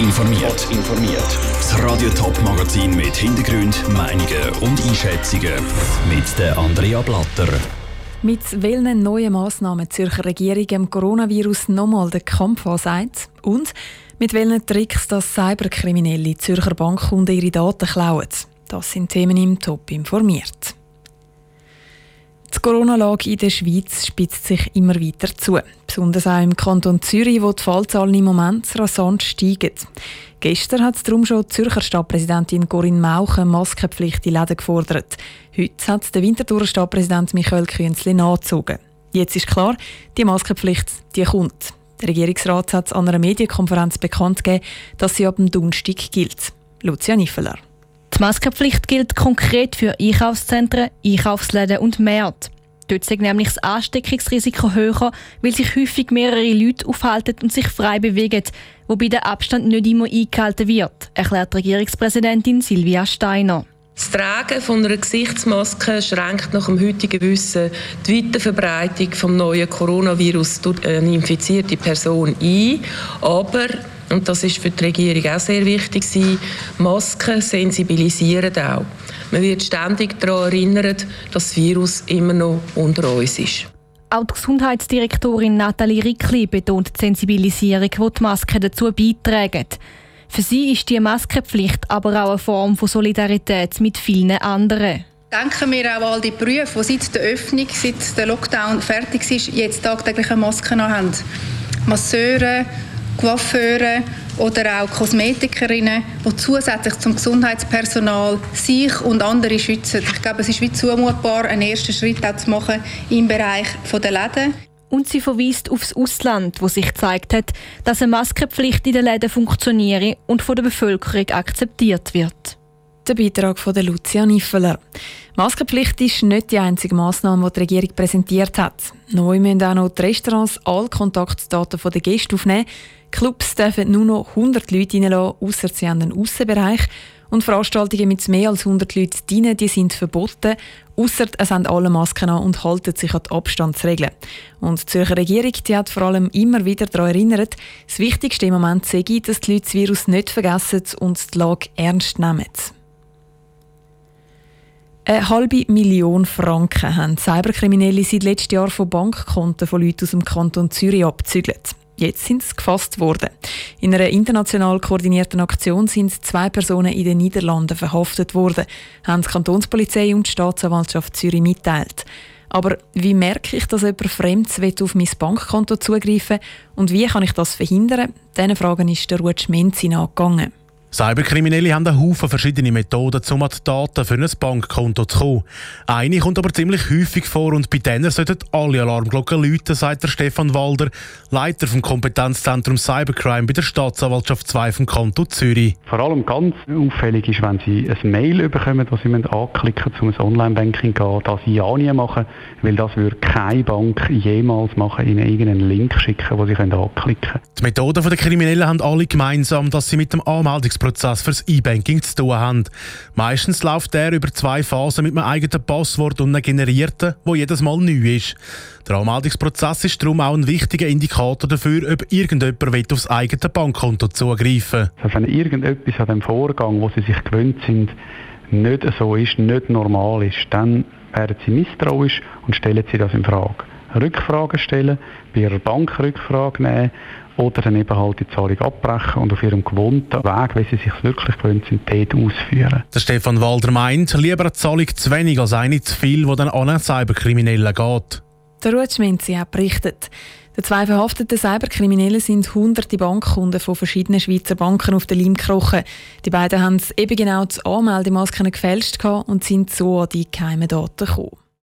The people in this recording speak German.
informiert. informiert. Das Radio Top Magazin mit Hintergrund, Meinungen und Einschätzungen mit der Andrea Blatter. Mit welchen neuen Massnahmen die Zürcher Regierung dem Coronavirus nochmal den Kampf ansagt und mit welchen Tricks das Cyberkriminelle Zürcher Bankkunden ihre Daten klauen. Das sind Themen im Top informiert. Die Corona-Lage in der Schweiz spitzt sich immer weiter zu. Besonders auch im Kanton Zürich, wo die Fallzahlen im Moment rasant steigen. Gestern hat darum schon die Zürcher Stadtpräsidentin Corinne Mauch Maskenpflicht in Läden gefordert. Heute hat der Winterthurer Stadtpräsident Michael Künzli nachgezogen. Jetzt ist klar, die Maskenpflicht die kommt. Der Regierungsrat hat an einer Medienkonferenz bekannt gegeben, dass sie ab dem Donnerstag gilt. Lucia Niffeler. Die Maskenpflicht gilt konkret für Einkaufszentren, Einkaufsläden und Märkte. Dort ist nämlich das Ansteckungsrisiko höher, weil sich häufig mehrere Leute aufhalten und sich frei bewegen, wobei der Abstand nicht immer eingehalten wird, erklärt Regierungspräsidentin Silvia Steiner. Das Tragen von einer Gesichtsmaske schränkt nach dem heutigen Wissen die Weiterverbreitung des neuen Coronavirus durch eine infizierte Person ein. Aber und das ist für die Regierung auch sehr wichtig Masken sensibilisieren auch. Man wird ständig daran erinnert, dass das Virus immer noch unter uns ist. Auch die Gesundheitsdirektorin Nathalie Rickli betont die Sensibilisierung, die die Masken dazu beitragen. Für sie ist die Maskenpflicht aber auch eine Form von Solidarität mit vielen anderen. Denken wir auch an all die Berufe, die seit der Öffnung, seit der Lockdown fertig ist, jetzt tagtäglich eine Maske haben. Masseure, Coiffeure oder auch Kosmetikerinnen, die zusätzlich zum Gesundheitspersonal sich und andere schützen. Ich glaube, es ist wie zumutbar, einen ersten Schritt auch zu machen im Bereich der Läden. Und sie verweist aufs Ausland, wo sich gezeigt hat, dass eine Maskenpflicht in den Läden funktioniere und von der Bevölkerung akzeptiert wird. Der Beitrag von der Lucia Niffeler. Maskenpflicht ist nicht die einzige Massnahme, die die Regierung präsentiert hat. Neu müssen auch noch die Restaurants alle Kontaktdaten der Gäste aufnehmen. Clubs dürfen nur noch 100 Leute reinlassen, ausser sie haben einen Aussenbereich. Und Veranstaltungen mit mehr als 100 Leuten drin, die sind verboten, ausser es haben alle Masken an und halten sich an die Abstandsregeln. Und die Zürcher Regierung die hat vor allem immer wieder daran erinnert, das Wichtigste im Moment sei, dass die Leute das Virus nicht vergessen und die Lage ernst nehmen. Eine halbe Million Franken haben Cyberkriminelle seit letztem Jahr von Bankkonten von Leuten aus dem Kanton Zürich abgezügelt. Jetzt sind sie gefasst worden. In einer international koordinierten Aktion sind zwei Personen in den Niederlanden verhaftet worden, haben die Kantonspolizei und die Staatsanwaltschaft Zürich mitteilt. Aber wie merke ich, dass jemand Fremdes auf mein Bankkonto zugreifen und wie kann ich das verhindern? Diesen Fragen ist der Ruud Schmenzi nachgegangen. Cyberkriminelle haben einen Haufen verschiedene Methoden, um an die Daten für ein Bankkonto zu kommen. Eine kommt aber ziemlich häufig vor und bei denen sollten alle Alarmglocken läuten, sagt der Stefan Walder, Leiter vom Kompetenzzentrum Cybercrime bei der Staatsanwaltschaft 2 vom Kanton Zürich. Vor allem ganz auffällig ist, wenn Sie ein Mail bekommen, das Sie anklicken müssen, um ein Online-Banking zu gehen, das Sie ja nie machen, weil das würde keine Bank jemals machen, Ihnen irgendeinen Link schicken, den Sie anklicken können. Die Methoden der Kriminellen haben alle gemeinsam, dass sie mit dem Anmeldungs Prozess fürs E-Banking zu tun haben. Meistens läuft der über zwei Phasen mit einem eigenen Passwort und einem generierten, wo jedes Mal neu ist. Der Anmeldungsprozess ist darum auch ein wichtiger Indikator dafür, ob irgendjemand aufs eigene Bankkonto zugreifen will. Also wenn irgendetwas an dem Vorgang, wo Sie sich gewöhnt sind, nicht so ist, nicht normal ist, dann werden Sie misstrauisch und stellen Sie das in Frage. Rückfragen stellen, bei Ihrer Bank Rückfragen nehmen oder dann eben halt die Zahlung abbrechen und auf ihrem gewohnten Weg, wie sie sich wirklich gewöhnt sind, dort ausführen. Der Stefan Walder meint, lieber eine Zahlung zu wenig als eine zu viel, die dann an einen Cyberkriminellen geht. Der Ruud Schminzi hat berichtet. Die zwei verhafteten Cyberkriminellen sind hunderte Bankkunden von verschiedenen Schweizer Banken auf den Leim gekrochen. Die beiden haben eben genau das Anmeldemasken gefälscht und sind so an die geheimen Daten gekommen.